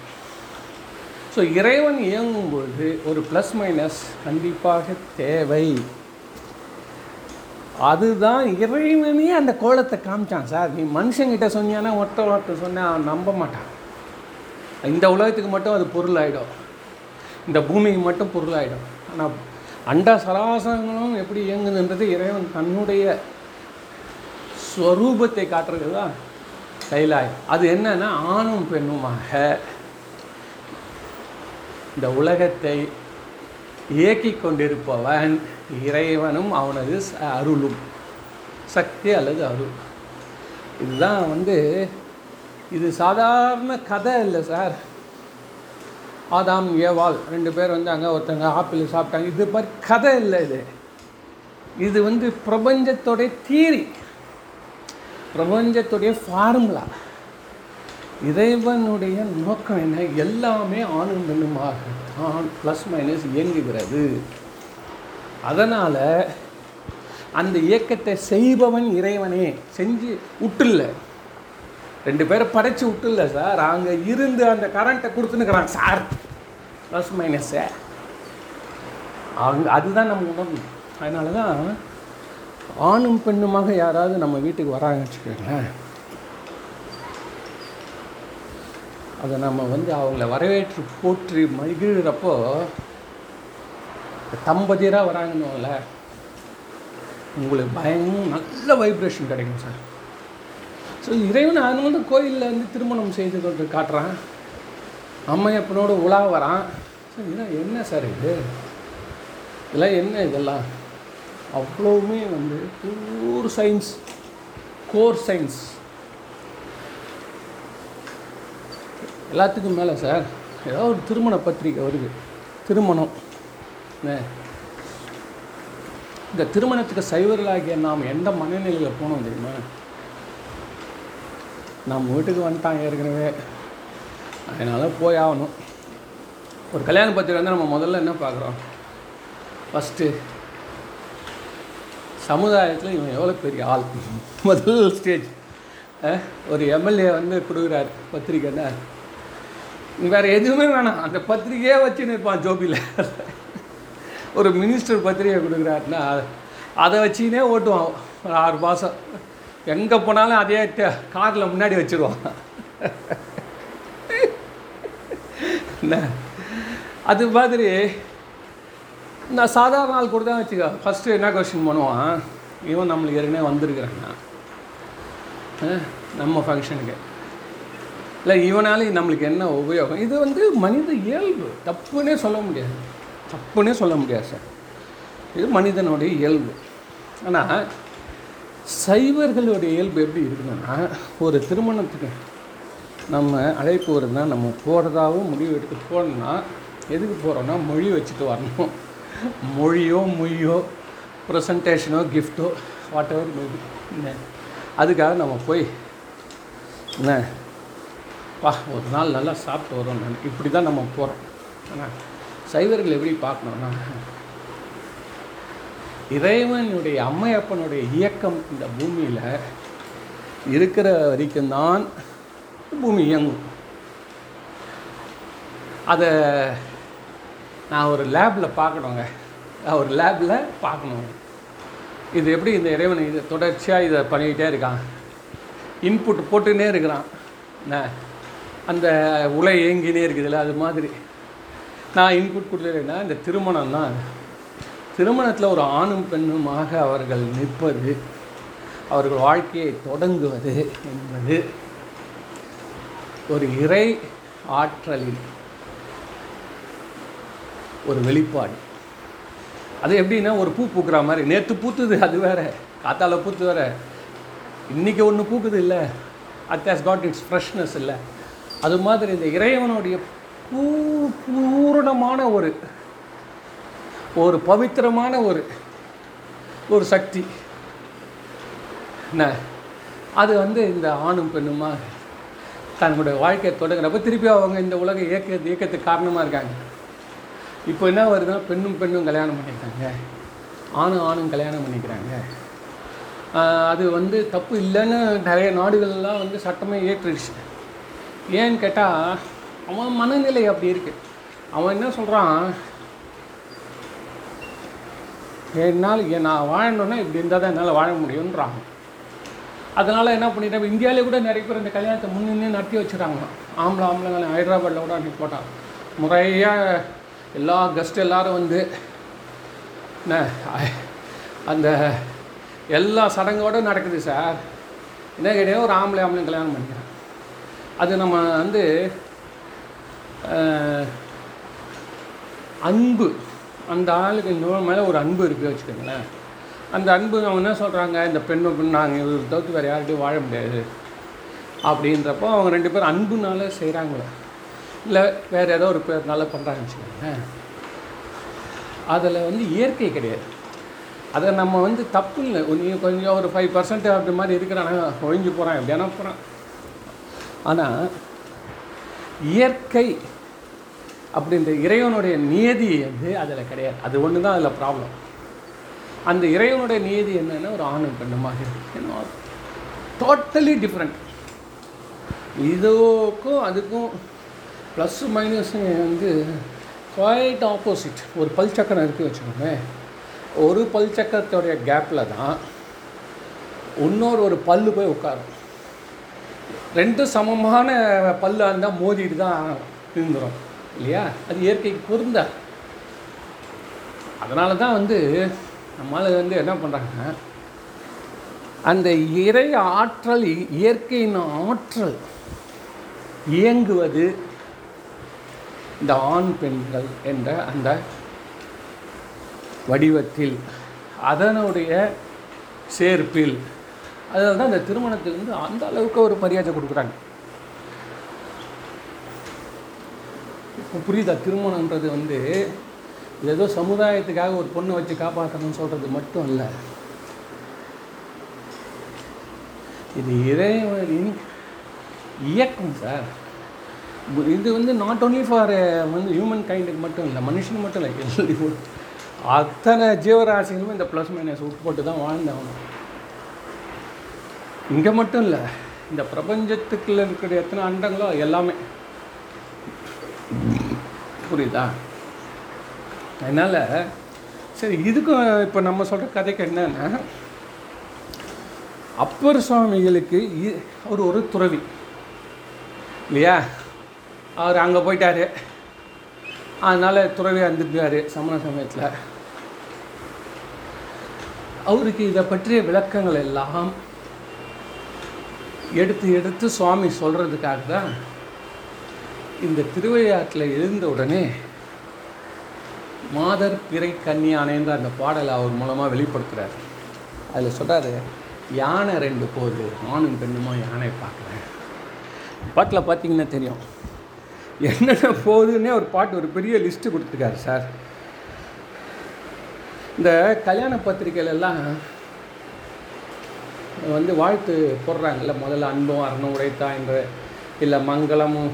ஸோ இறைவன் இயங்கும் பொழுது ஒரு ப்ளஸ் மைனஸ் கண்டிப்பாக தேவை. அதுதான் இறைவனே அந்த கோலத்தை காமிச்சான் சார். நீ மனுஷங்கிட்ட சொன்னியானா ஒருத்த ஒருத்த சொன்னா நம்ப மாட்டான். இந்த உலகத்துக்கு மட்டும் அது பொருள் ஆகிடும் இந்த பூமிக்கு மட்டும் பொருள் ஆகிடும் ஆனால் அண்ட சராசரங்களும் எப்படி இயங்குதுன்றது இறைவன் தன்னுடைய ஸ்வரூபத்தை காட்டுறது தான் கைலாயம் அது என்னன்னா ஆணும் பெண்ணுமாக இந்த உலகத்தை இயக்கி கொண்டிருப்பவன் இறைவனும் அவனது ச- அருளும். சக்தி அல்லது அருள். இதுதான் வந்து இது சாதாரண கதை இல்லை சார். ஆதாம் ஏவாள் ரெண்டு பேர் வந்து அங்கே ஒருத்தங்க ஆப்பிள் சாப்பிட்டாங்க. இது மாதிரி கதை இல்லை இது. இது வந்து பிரபஞ்சத்தோடைய தீரி. பிரபஞ்சத்துடைய ஃபார்முலா இறைவனுடைய நோக்கம் என்ன? எல்லாமே ஆணும் பெண்ணுமாக தான் ப்ளஸ் மைனஸ் இயங்குகிறது. அதனால் அந்த இயக்கத்தை செய்பவன் இறைவனே. செஞ்சு விட்டுல ரெண்டு பேரை படைச்சி விட்டுல சார். அங்கே இருந்து அந்த கரண்ட்டை கொடுத்துன்னுக்குறாங்க சார். ப்ளஸ் மைனஸை அவங்க அதுதான் நம்ம உணரணும் அதனால தான் ஆணும் பெண்ணுமாக யாராவது நம்ம வீட்டுக்கு வராங்கன்னு வச்சுக்கோங்களேன். அதை நம்ம வந்து அவங்கள வரவேற்று போற்றி மகிழ்கிறப்போ தம்பதியராக வராங்கன்னுல உங்களுக்கு பயங்கர நல்ல வைப்ரேஷன் கிடைக்கும் சார். ஸோ இறைவன் நான் வந்து கோயிலில் வந்து திருமணம் செய்து கொண்டு காட்டுறான். அம்மையப்பனோட உலா வரான். சார் இதெல்லாம் என்ன சார் இது? இதெல்லாம் என்ன இதெல்லாம்? அவ்வளவுமே வந்து பியூர் சயின்ஸ் கோர் சயின்ஸ் எல்லாத்துக்கும் மேலே சார் ஏதாவது ஒரு திருமண பத்திரிக்கை வருது. திருமணம். என்ன? இந்த திருமணத்துக்கு சைவர்களாகிய நாம் எந்த மனநிலையில் போனோம் தெரியுமா? நம்ம வீட்டுக்கு வந்துட்டாங்க ஏற்கனவே. அதனால் போய் ஆகணும். ஒரு கல்யாண பத்திரிக்கை வந்து நம்ம முதல்ல என்ன பார்க்குறோம் ஃபஸ்ட்டு சமுதாயத்தில் இவன் எவ்வளோ பெரிய ஆள்? முதல் ஸ்டேஜ் ஒரு எம்எல்ஏ வந்து கொடுக்குறாரு பத்திரிக்கைன்னா வேறு எதுவுமே வேணாம். அந்த பத்திரிக்கையே வச்சுன்னு இருப்பான் ஜோபியில் ஒரு மினிஸ்டர் பத்திரிக்கை கொடுக்குறாருன்னா அதை வச்சுனே ஓட்டுவான். ஒரு ஆறு மாதம் எங்கே போனாலும் அதே காரில் முன்னாடி வச்சுருவான். என்ன? அது மாதிரி நான் சாதாரண ஆள் கூட தான் வச்சுக்க. ஃபஸ்ட்டு என்ன கொஸ்டின் பண்ணுவான்? இவன் நம்மளுக்கு ஏற்கனவே வந்திருக்கிறான்னா நம்ம ஃபங்க்ஷனுக்கு இல்லை இவனால நம்மளுக்கு என்ன உபயோகம்? இது வந்து மனித இயல்பு. தப்புன்னே சொல்ல முடியாது. தப்புன்னே சொல்ல முடியாது சார் இது மனிதனுடைய இயல்பு. ஆனால் சைவர்களுடைய இயல்பு எப்படி இருக்குதுன்னா ஒரு திருமணத்துக்கு நம்ம அழைப்பு வருதுன்னா நம்ம போகிறதாவும் முடிவு எடுத்து போகணுன்னா எதுக்கு போகிறோன்னா மொழி வச்சுட்டு வரணும். மொழியோ மொழியோ ப்ரெசன்டேஷனோ கிஃப்ட்டோ வாட் எவர் மேபி என்ன அதுக்காக நம்ம போய் என்ன வா ஒரு நாள் நல்லா சாப்பிட்டு வரோம் நான். இப்படி தான் நம்ம போகிறோம் ஆனால் சைவர்கள் எப்படி பார்க்கணும்னா இறைவனுடைய அம்மையப்பனுடைய இயக்கம் இந்த பூமியில் இருக்கிற வரைக்கும் தான் பூமி இயங்கும். அதை நான் ஒரு லேபில் பார்க்கணுங்க. நான் ஒரு லேபில் பார்க்கணும். இது எப்படி இந்த இறைவன் இது தொடர்ச்சியாக இதை பண்ணிக்கிட்டே இருக்கான்? இன்புட் போட்டுன்னே இருக்கிறான். என்ன அந்த உலை ஏங்கினே இருக்குதுல்ல அது மாதிரி. நான் இன்புட் கொடுத்துருக்கேன்னா இந்த திருமணம் தான் திருமணத்தில் ஒரு ஆணும் பெண்ணுமாக அவர்கள் நிற்பது அவர்கள் வாழ்க்கையை தொடங்குவது என்பது ஒரு இறை ஆற்றலின் ஒரு வெளிப்பாடு. அது எப்படின்னா ஒரு பூ பூக்குற மாதிரி. நேற்று பூத்துது அது வேற. காத்தால பூத்து வேற. இன்னைக்கு ஒன்று பூக்குது இல்லை. It has got its freshness இல்லை. அது மாதிரி இந்த இறைவனுடைய பூ பூரணமான ஒரு ஒரு பவித்திரமான ஒரு ஒரு சக்தி. என்ன? அது வந்து இந்த ஆணும் பெண்ணுமா தன்னுடைய வாழ்க்கையை தொடங்குறப்ப திருப்பி அவங்க இந்த உலக இயக்க இயக்கத்துக்கு காரணமாக இருக்காங்க. இப்போ என்ன வருதுன்னா பெண்ணும் பெண்ணும் கல்யாணம் பண்ணிக்கிறாங்க ஆணும் ஆணும் கல்யாணம் பண்ணிக்கிறாங்க. அது வந்து தப்பு இல்லைன்னு நிறைய நாடுகள்லாம் வந்து சட்டமே ஏற்றுடுச்சு. ஏன்னு கேட்டால் அவன் மனநிலை அப்படி இருக்குது அவன் என்ன சொல்கிறான் என்னால் ஏன் நான் வாழணுன்னா இப்படி இருந்தால் தான் என்னால் வாழ முடியுன்றாங்க அதனால் என்ன பண்ணிட்டேன் இந்தியாவிலே கூட நிறைய பேர் இந்த கல்யாணத்தை முன்னின்னு நடத்தி வச்சுட்டாங்க. ஆம்பளை ஆம்பளை ஹைதராபாத்தில் கூட அன்றைக்கி போட்டான் முறையாக எல்லா கெஸ்ட் எல்லாரும் வந்து என்ன அந்த எல்லா சடங்கோடு நடக்குது சார். என்ன கிடையாது ஒரு ஆம்பளை ஆம்பளை கல்யாணம் பண்ணிக்கிறேன். அது நம்ம வந்து அன்பு. அந்த ஆளுக்கு இன்னொரு மேலே ஒரு அன்பு இருக்குது வச்சுக்கோங்களேன். அந்த அன்பு அவங்க என்ன சொல்கிறாங்க இந்த பெண்ணு பெண் நாங்கள் இவர் தவிர்த்து வேறு யார்கிட்டையும் வாழ முடியாது. அப்படின்றப்போ அவங்க ரெண்டு பேரும் அன்புனால செய்கிறாங்களே இல்லை வேறு ஏதோ ஒரு நல்லா பண்ணுறாங்கன்னு வச்சுக்கோங்களேன். அதில் வந்து இயற்கை கிடையாது. அதை நம்ம வந்து தப்பு இல்லை. கொஞ்சம் கொஞ்சம் ஒரு ஃபைவ் பர்சன்ட் அப்படி மாதிரி இருக்கிறானா ஒழிஞ்சு போகிறான் எப்படியானா போகிறான் ஆனால் இயற்கை அப்படின்ற இறைவனுடைய நியதி வந்து அதில் கிடையாது. அது ஒன்று தான் அதில் ப்ராப்ளம் அந்த இறைவனுடைய நியதி என்னென்னா ஒரு ஆணும் பெண்ணுமாக இருக்குது டோட்டலி டிஃப்ரெண்ட் இதுக்கும் அதுக்கும் ப்ளஸ் மைனஸ் வந்து குவைட் ஆப்போசிட் ஒரு பல் சக்கரம் இருக்குது வச்சுக்கோமே. ஒரு பல் சக்கரத்தோடைய கேப்பில் தான் இன்னொரு ஒரு பல்லு போய் உட்காரும். ரெண்டும் சமமான பல்லாக இருந்தால் மோதிட்டு தான் இருந்துடும் இல்லையா? அது இயற்கைக்கு பொருந்த. அதனால தான் வந்து நம்மளால் வந்து என்ன பண்ணுறாங்க அந்த இறை ஆற்றல் இ- இயற்கையின் ஆற்றல் இயங்குவது இந்த ஆண் பெண்கள் என்ற அந்த வடிவத்தில் அதனுடைய சேர்ப்பில் அதில் தான் இந்த திருமணத்துக்கு வந்து அந்த அளவுக்கு ஒரு மரியாதை கொடுக்குறாங்க. இப்போ புரியுதா? திருமணன்றது வந்து இது ஏதோ சமுதாயத்துக்காக ஒரு பொண்ணை வச்சு காப்பாற்றணும்னு சொல்கிறது மட்டும் இல்லை. இது இறைவனின் இயக்கம் சார். இது வந்து நாட் ஓன்லி ஃபார் வந்து ஹியூமன் கைண்டுக்கு மட்டும் இல்லை மனுஷனுக்கு மட்டும் இல்லை எல்லா- அத்தனை ஜீவராசிகளும் இந்த ப்ளஸ் மைனஸ் உட்பட்டு தான் வாழ்ந்தவங்க. இங்கே மட்டும் இல்லை இந்த பிரபஞ்சத்துக்குள்ள இருக்கிற எத்தனை அண்டங்களோ எல்லாமே. புரியுதா? அதனால் சரி இதுக்கும் இப்போ நம்ம சொல்கிற கதைக்கு என்னென்னா அப்பர் சுவாமிகளுக்கு இ- அவர் ஒரு துறவி. இல்லையா? அவர் அங்கே போயிட்டாரு. அதனால் துறவியாக இருந்துருக்காரு சமண சமயத்தில். அவருக்கு இதை பற்றிய விளக்கங்கள் எல்லாம் எடுத்து எடுத்து சுவாமி சொல்கிறதுக்காக தான் இந்த திருவையாற்றில் எழுந்த உடனே மாதர் பிறை கன்னியானேன்ற அந்த பாடலை அவர் மூலமாக வெளிப்படுத்துகிறார் அதில் சொல்கிறாரு யானை ரெண்டு போகுது ஆணும் பெண்ணுமா யானை பார்க்குறேன். பாட்டில் பார்த்தீங்கன்னா தெரியும். என்னென்ன போகுதுன்னே ஒரு பாட்டு ஒரு பெரிய லிஸ்ட்டு கொடுத்துருக்காரு சார். இந்த கல்யாண பத்திரிகையிலெல்லாம் வந்து வாழ்த்து போடுறாங்கல்ல முதல்ல அன்பும் அறணும் உடைத்தா என்று. இல்லை மங்களமும்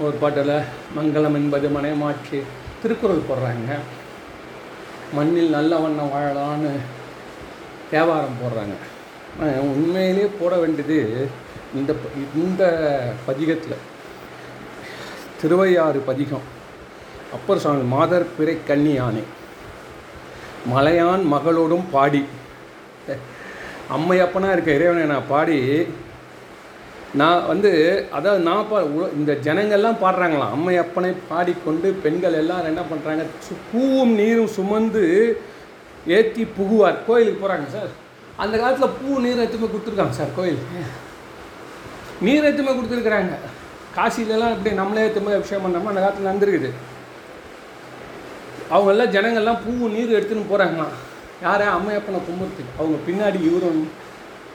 ஒரு பாட்டில் மங்களம் என்பது மனைமாட்சி திருக்குறள் போடுறாங்க. மண்ணில் நல்ல வண்ணம் வாழலான்னு தேவாரம் போடுறாங்க. உண்மையிலே போட வேண்டியது இந்த இந்த பதிகத்தில். திருவையாறு பதிகம். அப்பர் சுவாமி மாதர் பிறை கன்னி யானை மலையான் மகளோடும் பாடி. அம்மையப்பனாக இருக்க இறைவனை நான் பாடி நான் வந்து அதாவது நான் பா இந்த ஜனங்கள்லாம் பாடுறாங்களாம். அம்மையப்பனை பாடிக்கொண்டு பெண்கள் எல்லாம் என்ன பண்ணுறாங்க பூவும் நீரும் சுமந்து ஏற்றி புகுவார். கோயிலுக்கு போகிறாங்க சார். அந்த காலத்தில் பூ நீர் எத்துமே கொடுத்துருக்காங்க சார் கோயில் நீர் எத்துமே கொடுத்துருக்குறாங்க? காசிலெல்லாம் எப்படி நம்மளே திரும்ப அபிஷேகம் பண்ணாமல் அந்த காலத்தில் நடந்துருக்குது. அவங்க எல்லாம் ஜனங்கள்லாம் பூ நீர் எடுத்துன்னு போகிறாங்களாம் யாரே? அம்மையப்பனை கும்பிட்டு. அவங்க பின்னாடி இவரும்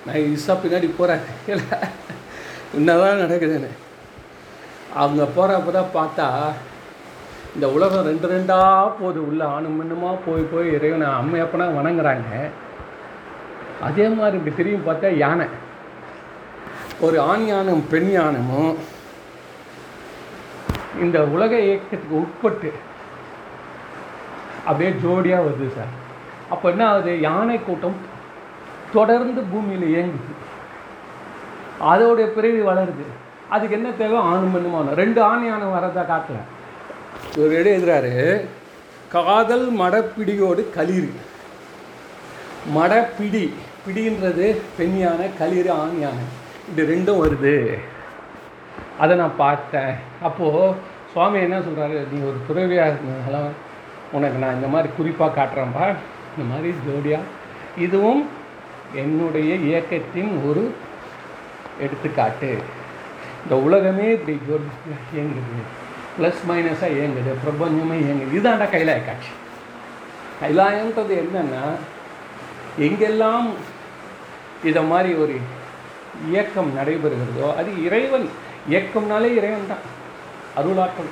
நான் இசா பின்னாடி போகிறாங்க இல்லை என்னதான் நடக்குதுன்னு. அவங்க போகிறப்ப தான் பார்த்தா இந்த உலகம் ரெண்டு ரெண்டாக போகுது. உள்ள ஆணும் பெண்ணுமா போய் போய் இறைவனை அம்மையப்பனா வணங்குறாங்க. அதே மாதிரி இப்படி திரும்பி பார்த்தா யானை. ஒரு ஆண் யானும் பெண் யானமும் இந்த உலக இயக்கத்துக்கு உட்பட்டு அப்படியே ஜோடியாக வருது சார். அப்போ என்ன ஆகுது? யானை கூட்டம் தொடர்ந்து பூமியில் இயங்குது அதோடைய பிறவி வளருது. அதுக்கு என்ன தேவை? ஆணும் பெண்ணுமான ரெண்டு ஆண் யானை வரதா காட்டல ஒரு இடம் எழுதுறாரு? காதல் மடப்பிடியோடு களிர் மடப்பிடி. பிடின்றது பெண் யானை களிர் ஆண் யானை. இது ரெண்டும் வருது. அதை நான் பார்த்தேன். அப்போது சுவாமி என்ன சொல்கிறாரு நீ ஒரு துறவியாக இருந்ததுனால உனக்கு நான் இந்த மாதிரி குறிப்பாக காட்டுறேன்ப்பா இந்த மாதிரி ஜோடியாக இதுவும் என்னுடைய இயக்கத்தின் ஒரு எடுத்துக்காட்டு. இந்த உலகமே இப்படி ஜோடி இயங்குது. ப்ளஸ் மைனஸாக இயங்குது பிரபஞ்சமே இயங்குது. இதுதான்டா கைலாய காட்சி கைலாயன்றது என்னென்னா எங்கெல்லாம் இதை மாதிரி ஒரு இயக்கம் நடைபெறுகிறதோ அது இறைவன் இயக்கம்னாலே இறைவன் தான். அருளாற்றல்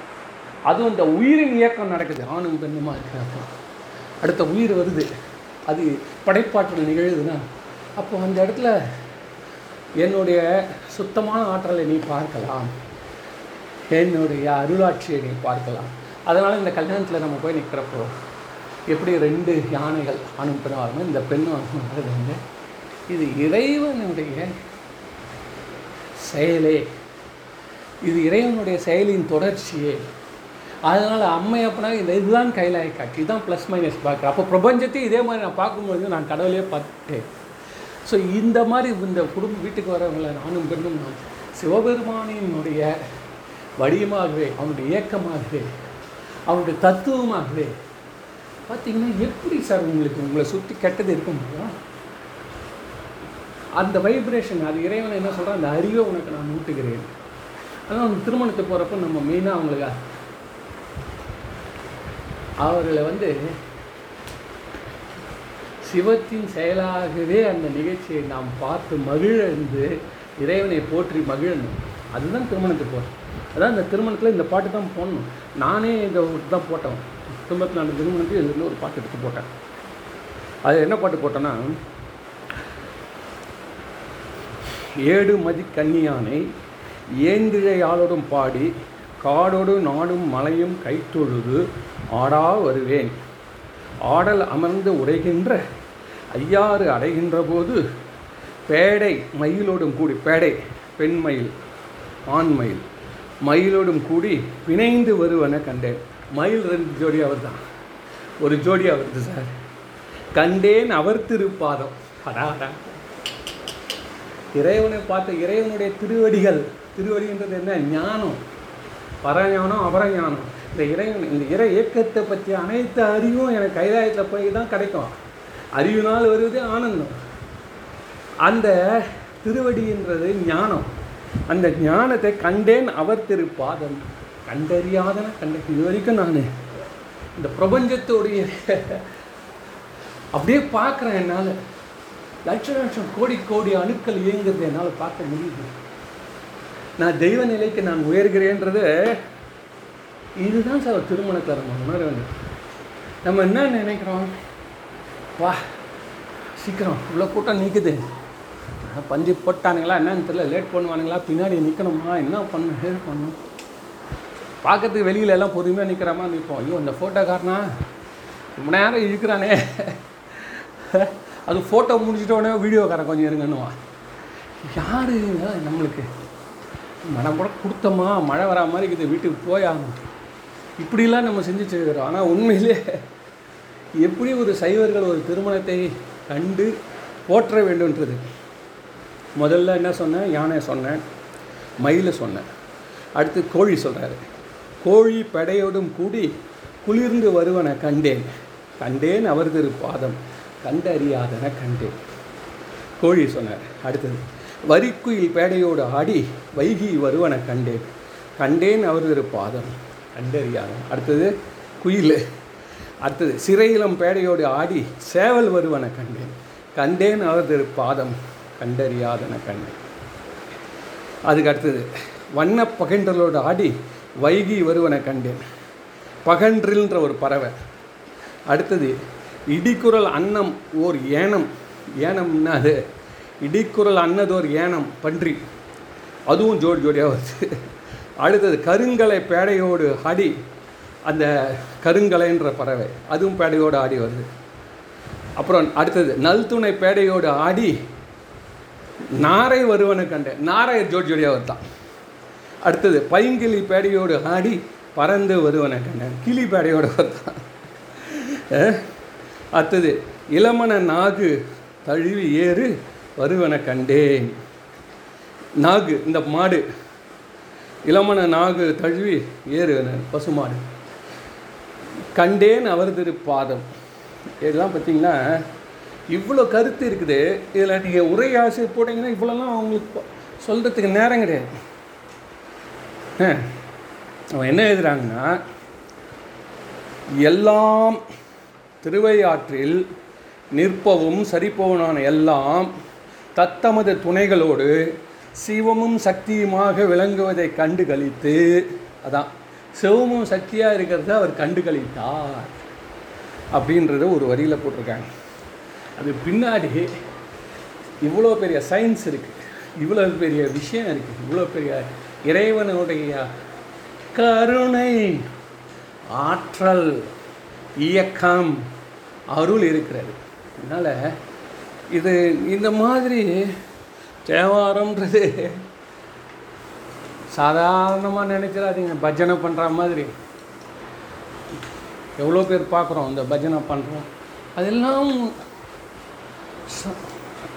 அதுவும் இந்த உயிரின் இயக்கம் நடக்குது. ஆணும் பெண்ணுமா இருக்கிறப்ப அடுத்த உயிர் வருது. அது படைப்பாற்றல் நிகழுதுன்னா அப்போ அந்த இடத்துல என்னுடைய சுத்தமான ஆற்றலை நீ பார்க்கலாம். என்னுடைய அருளாட்சியை நீ பார்க்கலாம். அதனால் இந்த கல்யாணத்தில் நம்ம போய் நிற்கிறப்போ எப்படி ரெண்டு யானைகள் ஆணும் பெண்ணும் இந்த பெண்ணும் வந்து இது இறைவனுடைய செயலே. இது இறைவனுடைய செயலின் தொடர்ச்சியே. அதனால் அம்மை அப்பனா இந்த இதுதான் கைலாய காட்சி. இதுதான் ப்ளஸ் மைனஸ் பார்க்குறேன் அப்போ பிரபஞ்சத்தையும் இதே மாதிரி நான் பார்க்கும்பொழுது நான் கடவுளே பார்த்துட்டேன் ஸோ இந்த மாதிரி இந்த குடும்ப வீட்டுக்கு வரவங்கள நானும் பெண்ணும் நான் சிவபெருமானினுடைய வடிவமாகவே அவனுடைய இயக்கமாகவே அவனுடைய தத்துவமாகவே பார்த்தீங்கன்னா எப்படி சார் உங்களுக்கு உங்களை சுற்றி கெட்டது இருக்க முடியும்? அந்த வைப்ரேஷன் அது இறைவனை என்ன சொல்கிறேன் அந்த அறிவை உனக்கு நான் ஊட்டுகிறேன். அதான் அவங்க திருமணத்துக்கு போகிறப்ப நம்ம மெயினாக அவங்களுக்கு அவர்களை வந்து சிவத்தின் செயலாகவே அந்த நிகழ்ச்சியை நாம் பார்த்து மகிழ்ந்து இறைவனை போற்றி மகிழணும். அதுதான் திருமணத்துக்கு போகிறோம் அதான் இந்த திருமணத்தில் இந்த பாட்டு தான் போடணும். நானே இந்த தான் போட்டேன். தொண்ணூற்றி நாலு திருமணத்துக்கு இதுலேருந்து ஒரு பாட்டு எடுத்து போட்டேன். அது என்ன பாட்டு போட்டேன்னா ஏடு மதி கன்னியானை ஏந்திழையாளோடும் பாடி காடோடு நாடும் மலையும் கைத்தொழுது ஆடா வருவேன். ஆடல் அமர்ந்து உடைகின்ற ஐயாறு அடைகின்ற போது பேடை மயிலோடும் கூடி பேடை பெண் மயில் ஆண் மயில் மயிலோடும் கூடி பிணைந்து வருவன கண்டேன். மயில் ரெண்டு ஜோடி அவர் தான் ஒரு ஜோடி வருது சார். கண்டேன் அவர் திருப்பாதம். அடா அடா இறைவனை பார்த்த இறைவனுடைய திருவடிகள் திருவடின்றது என்ன? ஞானம். பரஞானம் அபரஞானம். இந்த இறைவன் இந்த இறை இயக்கத்தை பற்றி அனைத்து அறிவும் எனக்கு கைலாயத்தில் போய் தான் கிடைக்கும். அறிவினால் வருவது ஆனந்தம். அந்த திருவடின்றது ஞானம். அந்த ஞானத்தை கண்டேன் அவர் திருப்பாதம் கண்டறியாதன கண்ட இது வரைக்கும் நான் இந்த பிரபஞ்சத்தோடைய அப்படியே பார்க்குறேன் என்னால். லட்ச லட்சம் கோடி கோடி அணுக்கள் இயங்குறது என்னால் பார்க்க முடியுது. நான் தெய்வ நிலைக்கு நான் உயர்கிறேன்றது இதுதான் சார் ஒரு திருமணத்தில் நம்ம உணர வேண்டும் நம்ம என்ன நினைக்கிறோம்? வா சீக்கிரம். இவ்வளோ கூட்டம் நிற்குது பஞ்சு போட்டானுங்களா? என்னன்னு தெரியல. லேட் பண்ணுவானுங்களா? பின்னாடி நிற்கணுமா என்ன பண்ண ஹெல்ப் பண்ணணும்? பார்க்கறதுக்கு வெளியில எல்லாம் பொறுமையாக நிற்கிற மாதிரி நிற்போம் ஐயோ இந்த ஃபோட்டோக்காரனா ரொம்ப நேரம் இழுக்கிறானே. அது ஃபோட்டோ முடிச்சிட்டோடனே வீடியோக்காரன் கொஞ்சம் இருங்கன்னுவான். யார் நம்மளுக்கு? மனம் கூட கொடுத்தோமா? மழை வரா மாதிரி இருக்குது வீட்டுக்கு போய்? ஆகணும் இப்படிலாம் நம்ம செஞ்சு வச்சுருக்கிறோம் ஆனால் உண்மையிலே எப்படி ஒரு சைவர்கள் ஒரு திருமணத்தை கண்டு போற்ற வேண்டும்ன்றது? முதல்ல என்ன சொன்னேன்? யானை சொன்னேன். மயிலை சொன்னேன். அடுத்து கோழி சொல்கிறாரு கோழி படையோடும் கூடி குளிர்ந்து வருவன கண்டேன். கண்டேன் அவர் திரு பாதம். கண்டறியாதன கண்டேன் கோழி சொன்னார் அடுத்தது வரிக்குயில் பேடையோடு ஆடி வைகி வருவன கண்டேன் கண்டேன் அவரது பாதம் கண்டறியாதன். அடுத்தது குயில். அடுத்தது சிறையிலம் பேடையோடு ஆடி சேவல் வருவன கண்டேன் கண்டேன் அவரது பாதம் கண்டறியாதன கண்டேன் அதுக்கு அடுத்தது வண்ண பகண்டலோடு ஆடி வைகி வருவன கண்டேன். பகன்றில்ன்ற ஒரு பறவை. அடுத்தது இடிக்குரல் அன்னம் ஓர் ஏனம். ஏனம்னா அது இடிக்குரல் அன்னதோர் ஏனம் பன்றி. அதுவும் ஜோடி ஜோடியாக வருது. அடுத்தது கருங்கலை பேடையோடு ஆடி அந்த கருங்கலைன்ற பறவை அதுவும் பேடையோடு ஆடி வருது. அப்புறம் அடுத்தது நல்துணை பேடையோடு ஆடி நாரை வருவனை கண்டேன். நாரை ஜோடி ஜோடியாக வருதான். அடுத்தது பைங்கிளி பேடையோடு ஆடி பறந்து வருவனை கண்டேன். கிளி பேடையோடு வருதான். அடுத்தது இளமண நாகு தழுவி ஏறு வருவன கண்டேன். நாகு இந்த மாடு. இளமண நாகு தழுவி ஏறு பசுமாடு. கண்டேன் அவரது பாதம். இதெல்லாம் பார்த்தீங்கன்னா இவ்வளோ கருத்து இருக்குது. இதில் நீங்கள் ஆசை போட்டிங்கன்னா இவ்வளோலாம் அவங்களுக்கு சொல்கிறதுக்கு நேரம் கிடையாது. ஆ, அவன் என்ன எழுதுறாங்கன்னா எல்லாம் திருவையாற்றில் நிற்பவும் சரிப்பவனான எல்லாம் தத்தமது துணைகளோடு சிவமும் சக்தியுமாக விளங்குவதை கண்டு கழித்து அதான் சிவமும் சக்தியாக இருக்கிறத அவர் கண்டு கழித்தார் அப்படின்றத ஒரு வரியில் போட்டிருக்காங்க. அது பின்னாடி இவ்வளோ பெரிய சயின்ஸ் இருக்குது இவ்வளோ பெரிய விஷயம் இருக்குது இவ்வளோ பெரிய இறைவனுடைய கருணை ஆற்றல் இயக்கம் அருள் இருக்கிறது. அதனால் இது இந்த மாதிரி தேவாரம்ன்றது சாதாரணமாக நினைச்சிடாதீங்க. பஜனை பண்ணுற மாதிரி. எவ்வளோ பேர் பார்க்குறோம் இந்த பஜனை பண்ணுறோம் அதெல்லாம்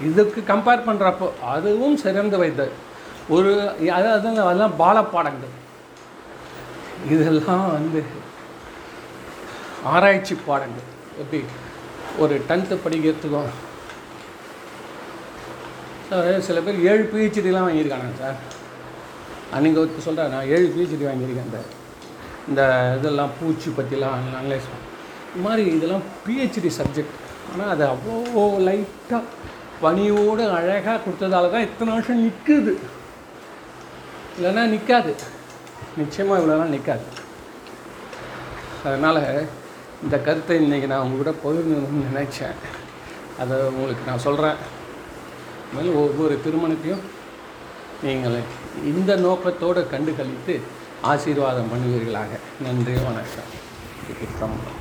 இதுக்கு கம்பேர் பண்ணுறப்போ அதுவும் சிறந்த வைத்தது. ஒரு அதாவது அதெல்லாம் பாலப்பாடங்கள். இதெல்லாம் வந்து ஆராய்ச்சி பாடங்கள். எப்படி ஒரு டென்த்து படிக்கிறதுக்கும் சார் சில பேர் ஏழு பிஹெச்டிலாம் வாங்கியிருக்காங்க சார். அன்றைக்கி ஒருத்தர் சொல்கிறார் நான் ஏழு பிஹெச்டி வாங்கியிருக்கேன் இந்த இந்த இதெல்லாம் பூச்சி பற்றிலாம் அனலைஸ் இது மாதிரி இதெல்லாம் பிஹெச்டி சப்ஜெக்ட் ஆனால் அது அவ்வளோ லைட்டாக பணியோடு அழகாக கொடுத்ததால தான் இத்தனை வருஷம் நிற்குது இல்லைன்னா நிற்காது நிச்சயமாக இவ்வளோலாம் நிற்காது அதனால் இந்த கருத்தை இன்றைக்கி நான் உங்ககிட்ட பகிர்ந்துன்னு நினச்சேன். அதை உங்களுக்கு நான் சொல்கிறேன் மேலும் ஒவ்வொரு திருமணத்தையும் நீங்கள் இந்த நோக்கத்தோடு கண்டு கழித்து ஆசீர்வாதம் பண்ணுவீர்களாக. நன்றி வணக்கம்.